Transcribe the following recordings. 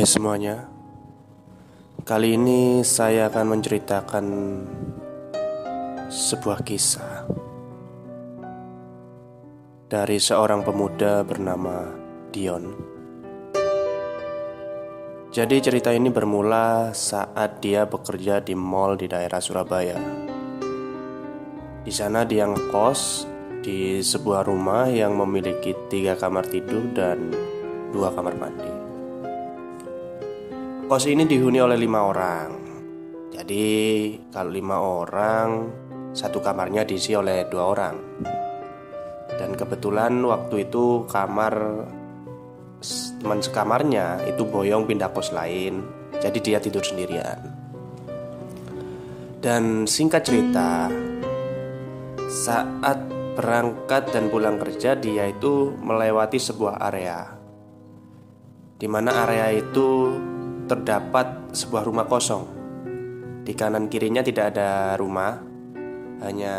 Hai semuanya. Kali ini saya akan menceritakan sebuah kisah Dari seorang pemuda bernama Dion. Jadi cerita ini bermula saat dia bekerja di mall di daerah Surabaya. Di sana dia ngekos di sebuah rumah yang memiliki tiga kamar tidur dan dua kamar mandi. Kos ini dihuni oleh lima orang. Jadi kalau lima orang, satu kamarnya diisi oleh dua orang. Dan kebetulan waktu itu kamar teman sekamarnya itu boyong pindah kos lain, jadi dia tidur sendirian. Dan singkat cerita, saat berangkat dan pulang kerja dia itu melewati sebuah area di mana area itu terdapat sebuah rumah kosong. Di kanan kirinya tidak ada rumah, hanya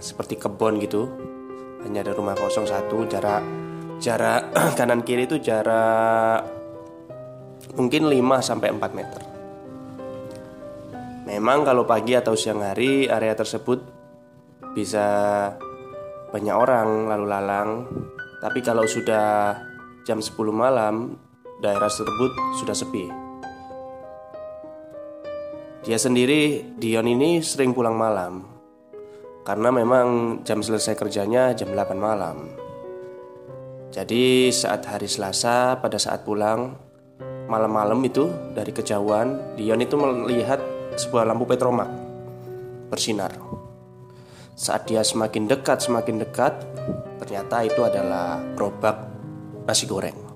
seperti kebun gitu. Hanya ada rumah kosong satu, jarak jarak kanan kiri itu jarak mungkin 5 sampai 4 meter. Memang kalau pagi atau siang hari area tersebut bisa banyak orang lalu lalang, tapi kalau sudah jam 10 malam daerah tersebut sudah sepi. Dia sendiri, Dion ini sering pulang malam karena memang jam selesai kerjanya jam 8 malam. Jadi saat hari Selasa pada saat pulang malam-malam itu dari kejauhan Dion itu melihat sebuah lampu petromak bersinar. Saat dia semakin dekat semakin dekat ternyata itu adalah gerobak nasi goreng.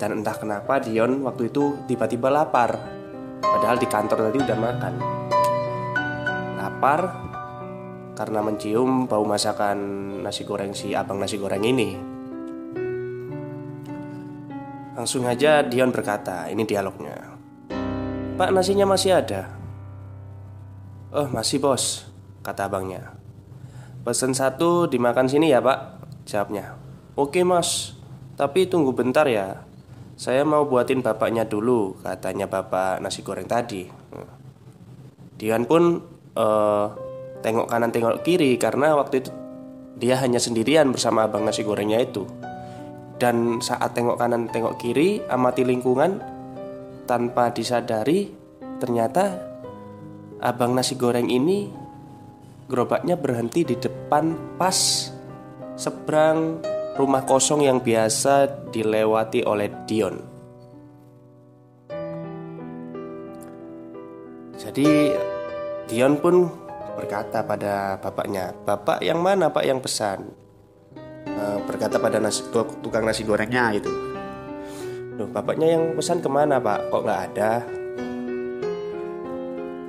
Dan entah kenapa Dion waktu itu tiba-tiba lapar Padahal di kantor tadi udah makan. Lapar karena mencium bau masakan nasi goreng si abang nasi goreng ini. Langsung aja Dion berkata, ini dialognya. Pak nasinya masih ada? Oh masih bos, kata abangnya. Pesen satu dimakan sini ya pak Jawabnya. Oke mas, tapi tunggu bentar ya saya mau buatin bapaknya dulu, katanya bapak nasi goreng tadi. Dian pun uh, tengok kanan tengok kiri karena waktu itu dia hanya sendirian bersama abang nasi gorengnya itu. Dan saat tengok kanan tengok kiri, amati lingkungan tanpa disadari ternyata abang nasi goreng ini gerobaknya berhenti di depan pas seberang rumah kosong yang biasa dilewati oleh Dion. Jadi Dion pun berkata pada bapaknya, "Bapak yang mana, Pak yang pesan?" Uh, berkata pada nasi, tukang nasi gorengnya itu. Loh, bapaknya yang pesan ke mana, Pak? Kok nggak ada?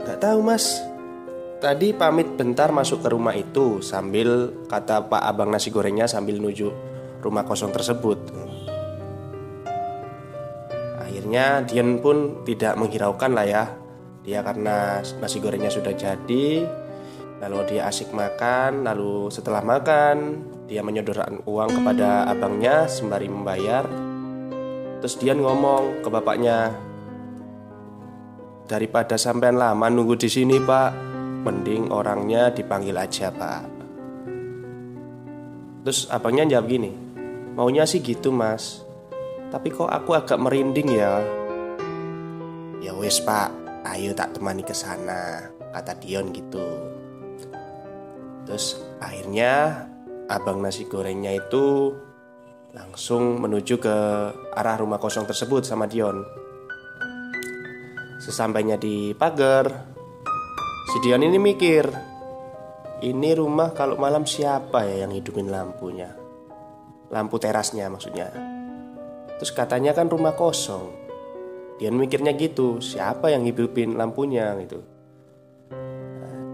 Nggak tahu, Mas. Tadi pamit bentar masuk ke rumah itu sambil kata Pak Abang nasi gorengnya sambil nuju rumah kosong tersebut. Akhirnya Dian pun tidak menghiraukan lah ya. Dia karena nasi gorengnya sudah jadi, lalu dia asik makan, lalu setelah makan dia menyodorkan uang kepada abangnya sembari membayar. Terus Dian ngomong ke bapaknya, daripada sampean lama nunggu di sini pak, Mending orangnya dipanggil aja pak Terus abangnya jawab gini Maunya sih gitu mas. Tapi kok aku agak merinding ya? Ya wes pak. Ayo tak temani ke sana Kata Dion gitu. Terus akhirnya Abang nasi gorengnya itu Langsung menuju ke arah rumah kosong tersebut sama Dion. Sesampainya di pagar Si Dion ini mikir Ini rumah kalau malam siapa ya yang hidupin lampunya Lampu terasnya maksudnya. Terus katanya kan rumah kosong. Dion mikirnya gitu Siapa yang hidupin lampunya gitu.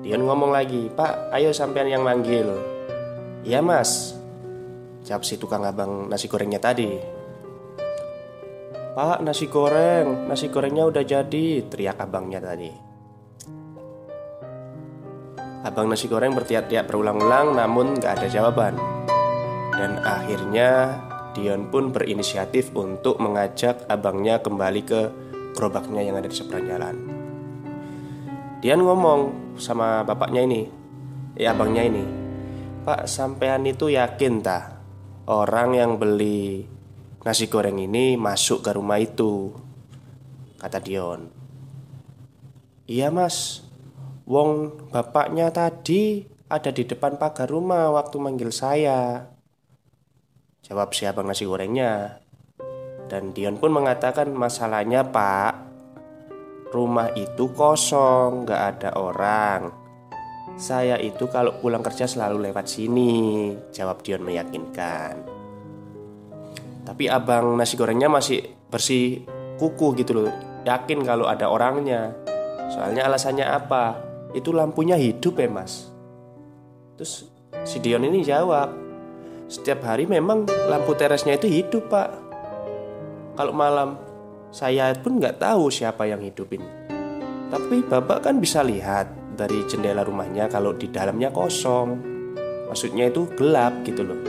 Nah, ngomong lagi Pak ayo sampean yang manggil. Iya mas. Jawab si tukang abang nasi gorengnya tadi. Pak nasi goreng Nasi gorengnya udah jadi Teriak abangnya tadi. Abang nasi goreng bertiak-tiak berulang-ulang namun gak ada jawaban Dan akhirnya Dion pun berinisiatif untuk mengajak abangnya kembali ke gerobaknya yang ada di seberang jalan. Dion ngomong sama bapaknya ini, ya abangnya ini, Pak sampean itu yakin tak orang yang beli nasi goreng ini masuk ke rumah itu? Kata Dion. Iya mas, wong bapaknya tadi ada di depan pagar rumah waktu manggil saya. Jawab si abang nasi gorengnya? Dan Dion pun mengatakan masalahnya pak Rumah itu kosong, gak ada orang. Saya itu kalau pulang kerja selalu lewat sini Jawab Dion meyakinkan. Tapi abang nasi gorengnya masih bersih kuku gitu loh Yakin kalau ada orangnya. Soalnya alasannya apa? Itu lampunya hidup ya mas. Terus si Dion ini jawab setiap hari memang lampu teresnya itu hidup pak. Kalau malam saya pun nggak tahu siapa yang hidupin. Tapi bapak kan bisa lihat dari jendela rumahnya kalau di dalamnya kosong. Maksudnya itu gelap gitu loh.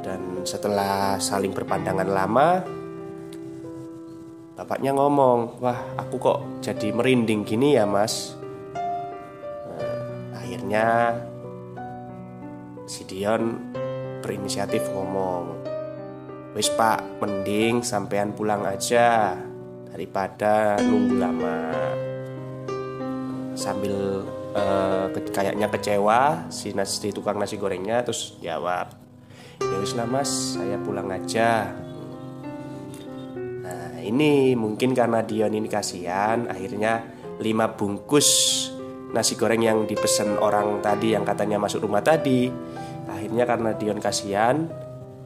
Dan setelah saling berpandangan lama Bapaknya ngomong Wah aku kok jadi merinding gini ya mas. Nah, Akhirnya si Dion berinisiatif ngomong Wis pak, mending sampean pulang aja Daripada nunggu lama. Sambil uh, kayaknya kecewa Si nasi tukang nasi gorengnya terus jawab Ya wis lah mas, saya pulang aja. Nah ini mungkin karena Dion ini kasihan Akhirnya lima bungkus nasi goreng yang dipesan orang tadi yang katanya masuk rumah tadi akhirnya karena Dion kasihan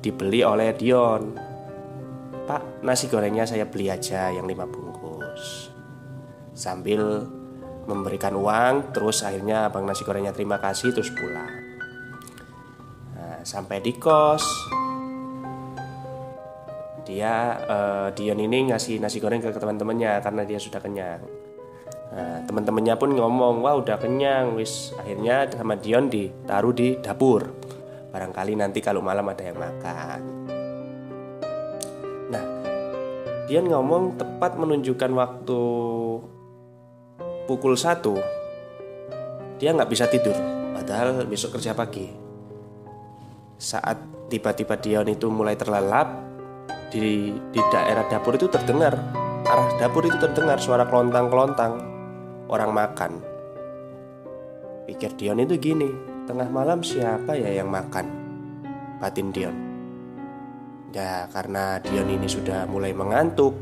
dibeli oleh Dion. Pak nasi gorengnya saya beli aja yang lima bungkus. Sambil memberikan uang terus akhirnya abang nasi gorengnya terima kasih terus pulang. Nah, sampai di kos. Dia uh, Dion ini ngasih nasi goreng ke teman-temannya karena dia sudah kenyang. Nah, teman-temannya pun ngomong, wah udah kenyang, wis. Akhirnya sama Dion ditaruh di dapur. Barangkali nanti kalau malam ada yang makan. Nah, Dion ngomong tepat menunjukkan waktu pukul 1 Dia nggak bisa tidur, padahal besok kerja pagi. Saat tiba-tiba Dion itu mulai terlelap, di, di daerah dapur itu terdengar arah dapur itu terdengar suara kelontang-kelontang orang makan. Pikir Dion itu gini, tengah malam siapa ya yang makan? Batin Dion. Ya karena Dion ini sudah mulai mengantuk,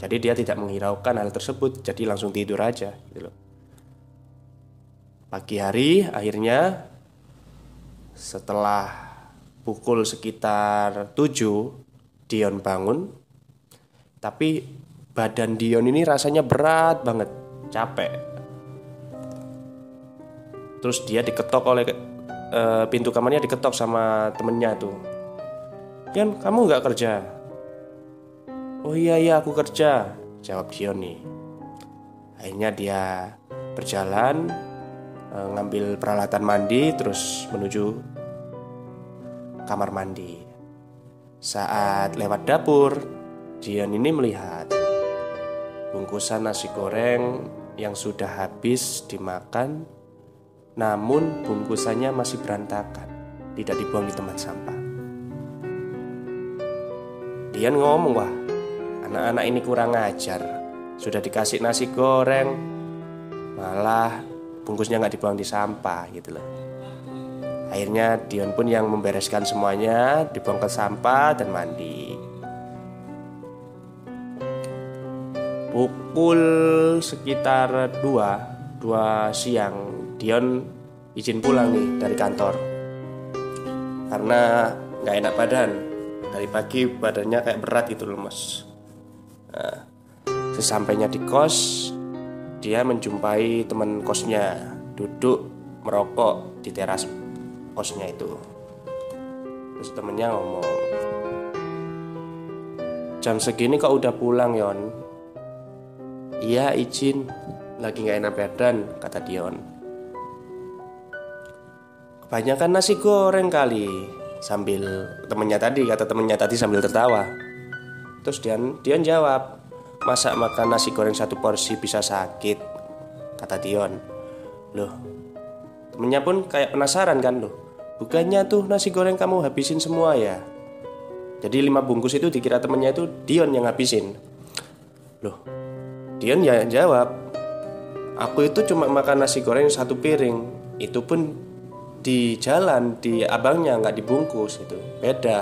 jadi dia tidak menghiraukan hal tersebut, jadi langsung tidur aja gitu loh. Pagi hari akhirnya setelah pukul sekitar 7 Dion bangun Tapi badan Dion ini rasanya berat banget capek terus dia diketok oleh uh, pintu kamarnya diketok sama temennya tuh. Dion kamu nggak kerja? Oh iya iya aku kerja jawab Dion nih akhirnya dia berjalan uh, ngambil peralatan mandi terus menuju kamar mandi. Saat lewat dapur Dion ini melihat bungkusan nasi goreng yang sudah habis dimakan, namun bungkusannya masih berantakan, tidak dibuang di tempat sampah. Dian ngomong, wah, anak-anak ini kurang ajar. Sudah dikasih nasi goreng, malah bungkusnya nggak dibuang di sampah gitu loh. Akhirnya Dion pun yang membereskan semuanya, dibuang ke sampah dan mandi. pukul sekitar 2 2 siang Dion izin pulang nih dari kantor. Karena nggak enak badan. Dari pagi badannya kayak berat gitu loh mas. Nah, sesampainya di kos dia menjumpai teman kosnya. Duduk merokok di teras kosnya itu. Terus temennya ngomong jam segini kok udah pulang Yon? Iya izin. Lagi gak enak badan Kata Dion Kebanyakan nasi goreng kali Sambil temennya tadi kata temennya tadi sambil tertawa. Terus Dion Dion jawab, masa makan nasi goreng satu porsi bisa sakit? Kata Dion. Loh, temennya pun kayak penasaran kan loh. Bukannya tuh nasi goreng kamu habisin semua ya? Jadi lima bungkus itu dikira temennya itu Dion yang habisin. Loh, Dion ya jawab, aku itu cuma makan nasi goreng satu piring. Itu pun di jalan, di abangnya nggak dibungkus itu beda.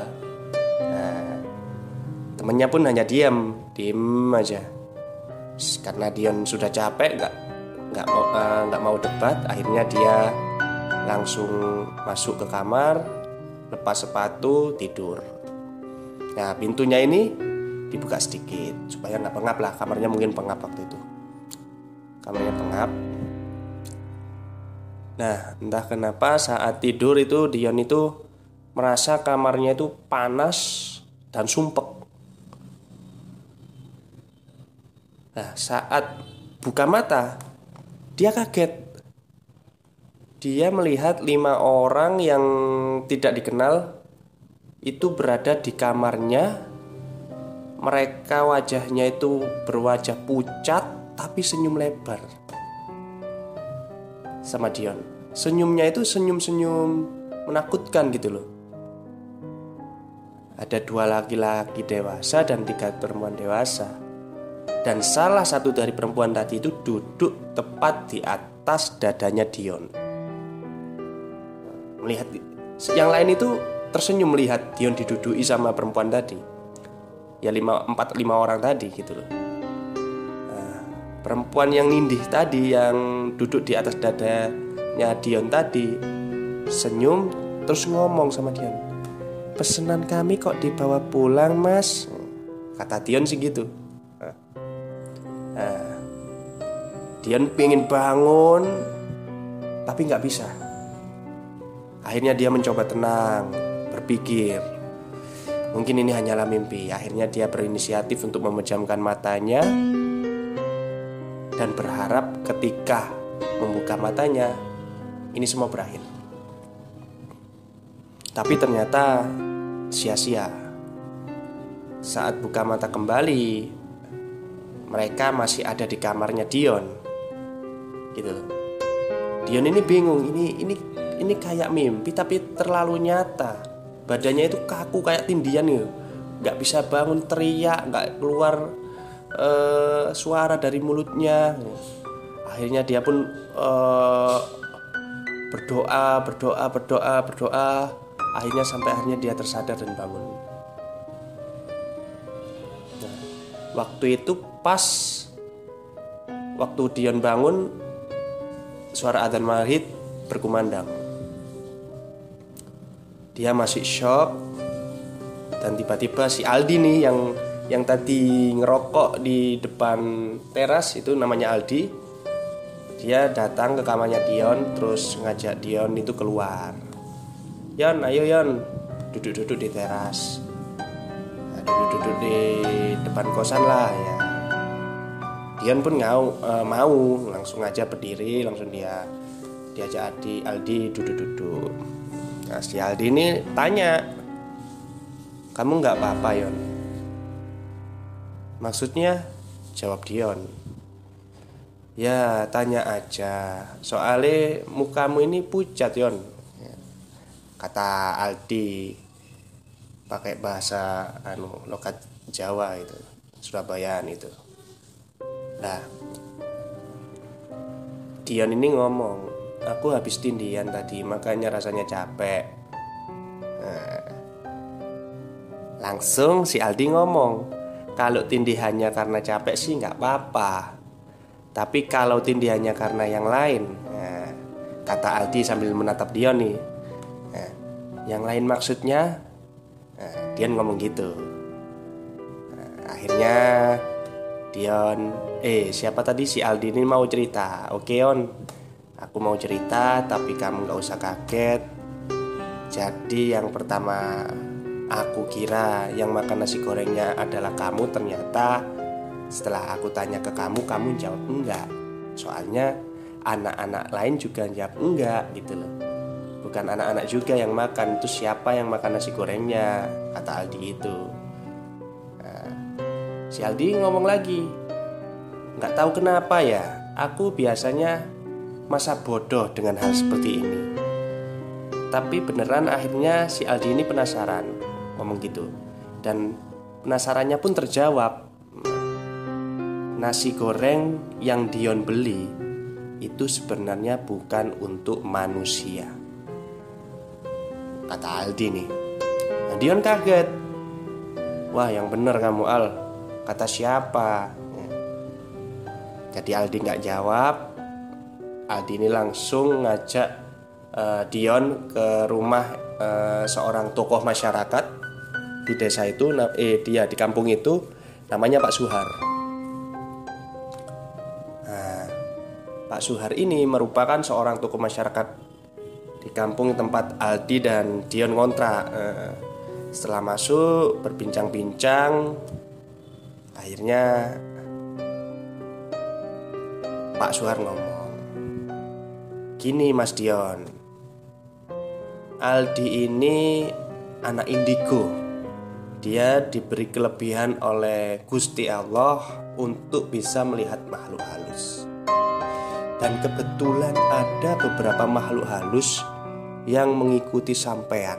Nah, temennya pun hanya diam, diem aja. Karena Dion sudah capek, nggak nggak mau uh, nggak mau debat, akhirnya dia langsung masuk ke kamar, lepas sepatu, tidur. Nah pintunya ini dibuka sedikit supaya nggak pengap lah kamarnya mungkin pengap waktu itu kamarnya pengap nah entah kenapa saat tidur itu Dion itu merasa kamarnya itu panas dan sumpek nah saat buka mata dia kaget dia melihat lima orang yang tidak dikenal itu berada di kamarnya. Mereka wajahnya itu berwajah pucat tapi senyum lebar. Sama Dion. Senyumnya itu senyum-senyum menakutkan gitu loh. Ada dua laki-laki dewasa dan tiga perempuan dewasa. Dan salah satu dari perempuan tadi itu duduk tepat di atas dadanya Dion. Melihat yang lain itu tersenyum melihat Dion didudui sama perempuan tadi ya lima empat lima orang tadi gitu loh perempuan yang nindih tadi yang duduk di atas dadanya Dion tadi senyum terus ngomong sama Dion. Pesanan kami kok dibawa pulang mas? Kata Dion sih gitu. Nah Dion pengen bangun tapi nggak bisa. Akhirnya dia mencoba tenang berpikir. Mungkin ini hanyalah mimpi. Akhirnya dia berinisiatif untuk memejamkan matanya Dan berharap ketika membuka matanya Ini semua berakhir. Tapi ternyata sia-sia. Saat buka mata kembali Mereka masih ada di kamarnya Dion. Gitu Dion ini bingung Ini ini ini kayak mimpi tapi terlalu nyata. Badannya itu kaku kayak tindian gitu. Nggak bisa bangun teriak nggak keluar uh, suara dari mulutnya. Akhirnya dia pun uh, berdoa berdoa berdoa berdoa. Akhirnya sampai akhirnya dia tersadar dan bangun. Nah, waktu itu pas waktu Dion bangun suara adzan maghrib berkumandang. Dia masih shock dan tiba-tiba si Aldi nih yang yang tadi ngerokok di depan teras itu namanya Aldi. Dia datang ke kamarnya Dion terus ngajak Dion itu keluar. Yon ayo Yon. Duduk-duduk di teras. Nah, duduk-duduk di depan kosan lah ya. Dion pun ngau, uh, mau. Langsung aja berdiri langsung dia diajak Aldi Aldi duduk-duduk. Nah si Aldi ini tanya Kamu nggak apa-apa Yon Maksudnya jawab Dion. Ya tanya aja. Soalnya mukamu ini pucat Yon. Kata Aldi Pakai bahasa anu lokat Jawa itu Surabayaan itu. Nah Dion ini ngomong Aku habis tindian tadi, makanya rasanya capek. Nah, langsung si Aldi ngomong, kalau tindihannya karena capek sih nggak apa-apa. Tapi kalau tindihannya karena yang lain, nah, kata Aldi sambil menatap Dion nih. Nah, yang lain maksudnya, nah, Dion ngomong gitu. Nah, akhirnya Dion, eh siapa tadi si Aldi ini mau cerita? Oke on, Aku mau cerita tapi kamu gak usah kaget Jadi yang pertama Aku kira yang makan nasi gorengnya adalah kamu Ternyata setelah aku tanya ke kamu Kamu jawab enggak. Soalnya anak-anak lain juga jawab enggak gitu loh. Bukan anak-anak juga yang makan itu siapa yang makan nasi gorengnya? Kata Aldi itu. Nah, si Aldi ngomong lagi nggak tahu kenapa ya aku biasanya masa bodoh dengan hal seperti ini. Tapi beneran akhirnya si Aldi ini penasaran ngomong gitu. Dan penasarannya pun terjawab nasi goreng yang Dion beli itu sebenarnya bukan untuk manusia. Kata Aldi nih. Nah, Dion kaget. Wah yang bener kamu Al. Kata siapa? Jadi Aldi nggak jawab. Aldi ini langsung ngajak uh, Dion ke rumah uh, seorang tokoh masyarakat di desa itu, eh dia di kampung itu namanya Pak Suhar. Nah, Pak Suhar ini merupakan seorang tokoh masyarakat di kampung tempat Aldi dan Dion ngontrak. Eh, setelah masuk berbincang-bincang, akhirnya Pak Suhar ngomong, "Gini Mas Dion, Aldi ini anak indigo. Dia diberi kelebihan oleh Gusti Allah untuk bisa melihat makhluk halus." Dan kebetulan ada beberapa makhluk halus yang mengikuti sampean,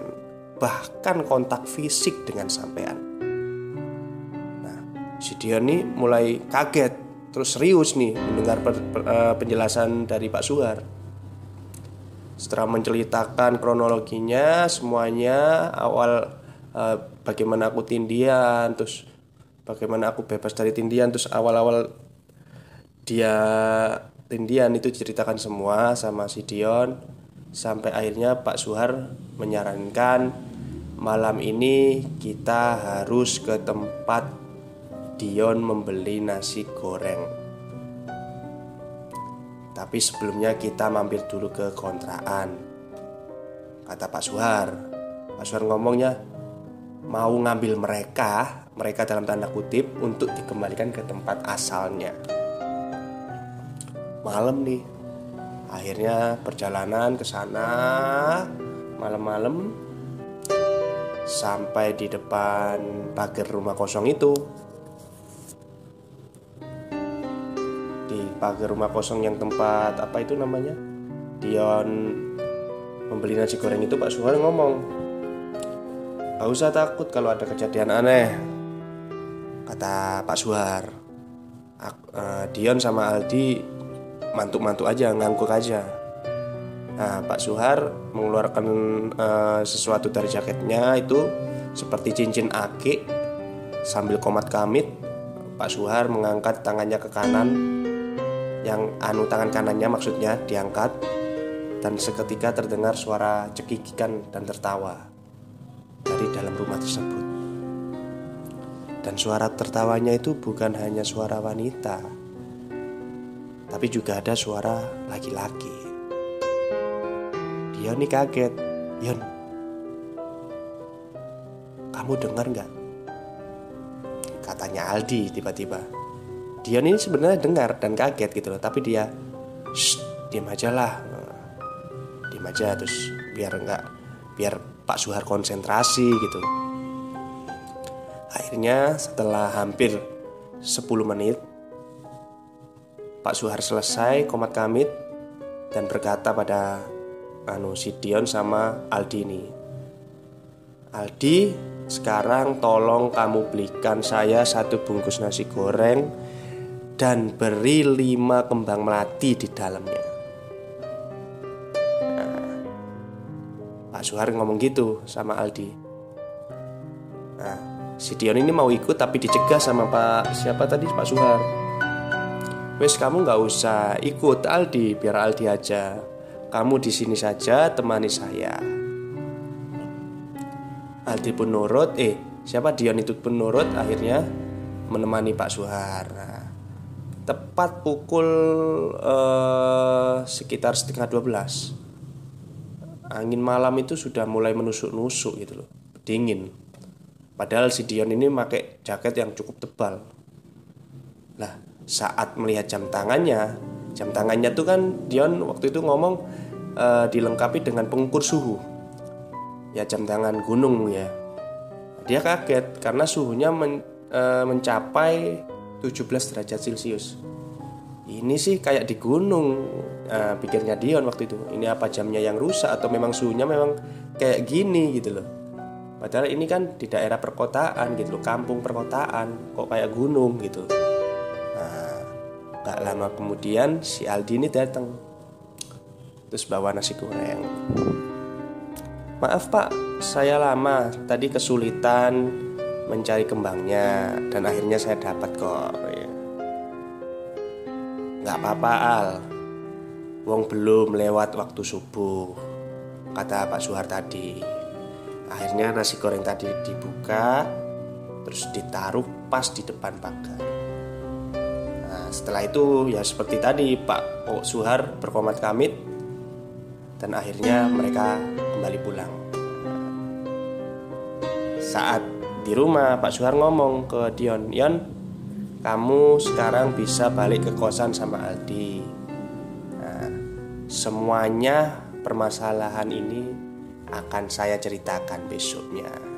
bahkan kontak fisik dengan sampean. Nah, si mulai kaget, terus serius nih mendengar per, per, uh, penjelasan dari Pak Suhar. Setelah menceritakan kronologinya, semuanya awal uh, bagaimana aku tindian, terus bagaimana aku bebas dari tindian, terus awal-awal dia tindian itu diceritakan semua sama si Dion sampai akhirnya Pak Suhar menyarankan malam ini kita harus ke tempat Dion membeli nasi goreng. Tapi sebelumnya kita mampir dulu ke kontrakan. Kata Pak Suhar. Pak Suhar ngomongnya mau ngambil mereka, mereka dalam tanda kutip untuk dikembalikan ke tempat asalnya. Malam nih. Akhirnya perjalanan ke sana malam-malam sampai di depan pagar rumah kosong itu. Di pagar rumah kosong yang tempat apa itu namanya? Dion membeli nasi goreng itu Pak Suhar ngomong Gak usah takut kalau ada kejadian aneh. Kata Pak Suhar uh, Dion sama Aldi mantuk-mantuk aja ngangkuk aja. Nah Pak Suhar mengeluarkan uh, sesuatu dari jaketnya itu seperti cincin akik sambil komat kamit. Pak Suhar mengangkat tangannya ke kanan yang anu tangan kanannya maksudnya diangkat dan seketika terdengar suara cekikikan dan tertawa dari dalam rumah tersebut. Dan suara tertawanya itu bukan hanya suara wanita, tapi juga ada suara laki-laki. Dion nih kaget. Yon, kamu dengar nggak? Katanya Aldi tiba-tiba. Dion ini sebenarnya dengar dan kaget gitu loh, tapi dia, Shh, diam aja lah, diam aja terus biar nggak, biar Pak Suhar konsentrasi gitu. Akhirnya setelah hampir 10 menit Pak Suhar selesai komat kamit dan berkata pada anu Sidion sama Aldi ini Aldi sekarang tolong kamu belikan saya satu bungkus nasi goreng dan beri lima kembang melati di dalamnya Pak Suhar ngomong gitu sama Aldi Nah si Dion ini mau ikut tapi dicegah sama Pak siapa tadi Pak Suhar Wes kamu nggak usah ikut Aldi, biar Aldi aja. Kamu di sini saja temani saya. Aldi pun nurut, eh siapa Dion itu pun nurut akhirnya menemani Pak Suhar. tepat pukul uh, sekitar setengah 12 Angin malam itu sudah mulai menusuk-nusuk gitu loh Dingin Padahal si Dion ini pakai jaket yang cukup tebal Nah saat melihat jam tangannya jam tangannya tuh kan Dion waktu itu ngomong uh, dilengkapi dengan pengukur suhu. Ya jam tangan gunung ya. Dia kaget karena suhunya men, uh, mencapai 17 derajat Celcius. Ini sih kayak di gunung, uh, pikirnya Dion waktu itu. Ini apa jamnya yang rusak atau memang suhunya memang kayak gini gitu loh. Padahal ini kan di daerah perkotaan gitu loh, kampung perkotaan, kok kayak gunung gitu. Nah, gak lama kemudian si Aldi ini datang, terus bawa nasi goreng. Maaf pak, saya lama tadi kesulitan mencari kembangnya dan akhirnya saya dapat kok. Ya. Gak apa-apa Al, Wong belum lewat waktu subuh, kata Pak Suhar tadi. Akhirnya nasi goreng tadi dibuka Terus ditaruh pas di depan pagar. Nah setelah itu ya seperti tadi Pak oh, Suhar berkomat kamit Dan akhirnya mereka kembali pulang. Saat di rumah Pak Suhar ngomong ke Dion Yon kamu sekarang bisa balik ke kosan sama Aldi Semuanya permasalahan ini akan saya ceritakan besoknya.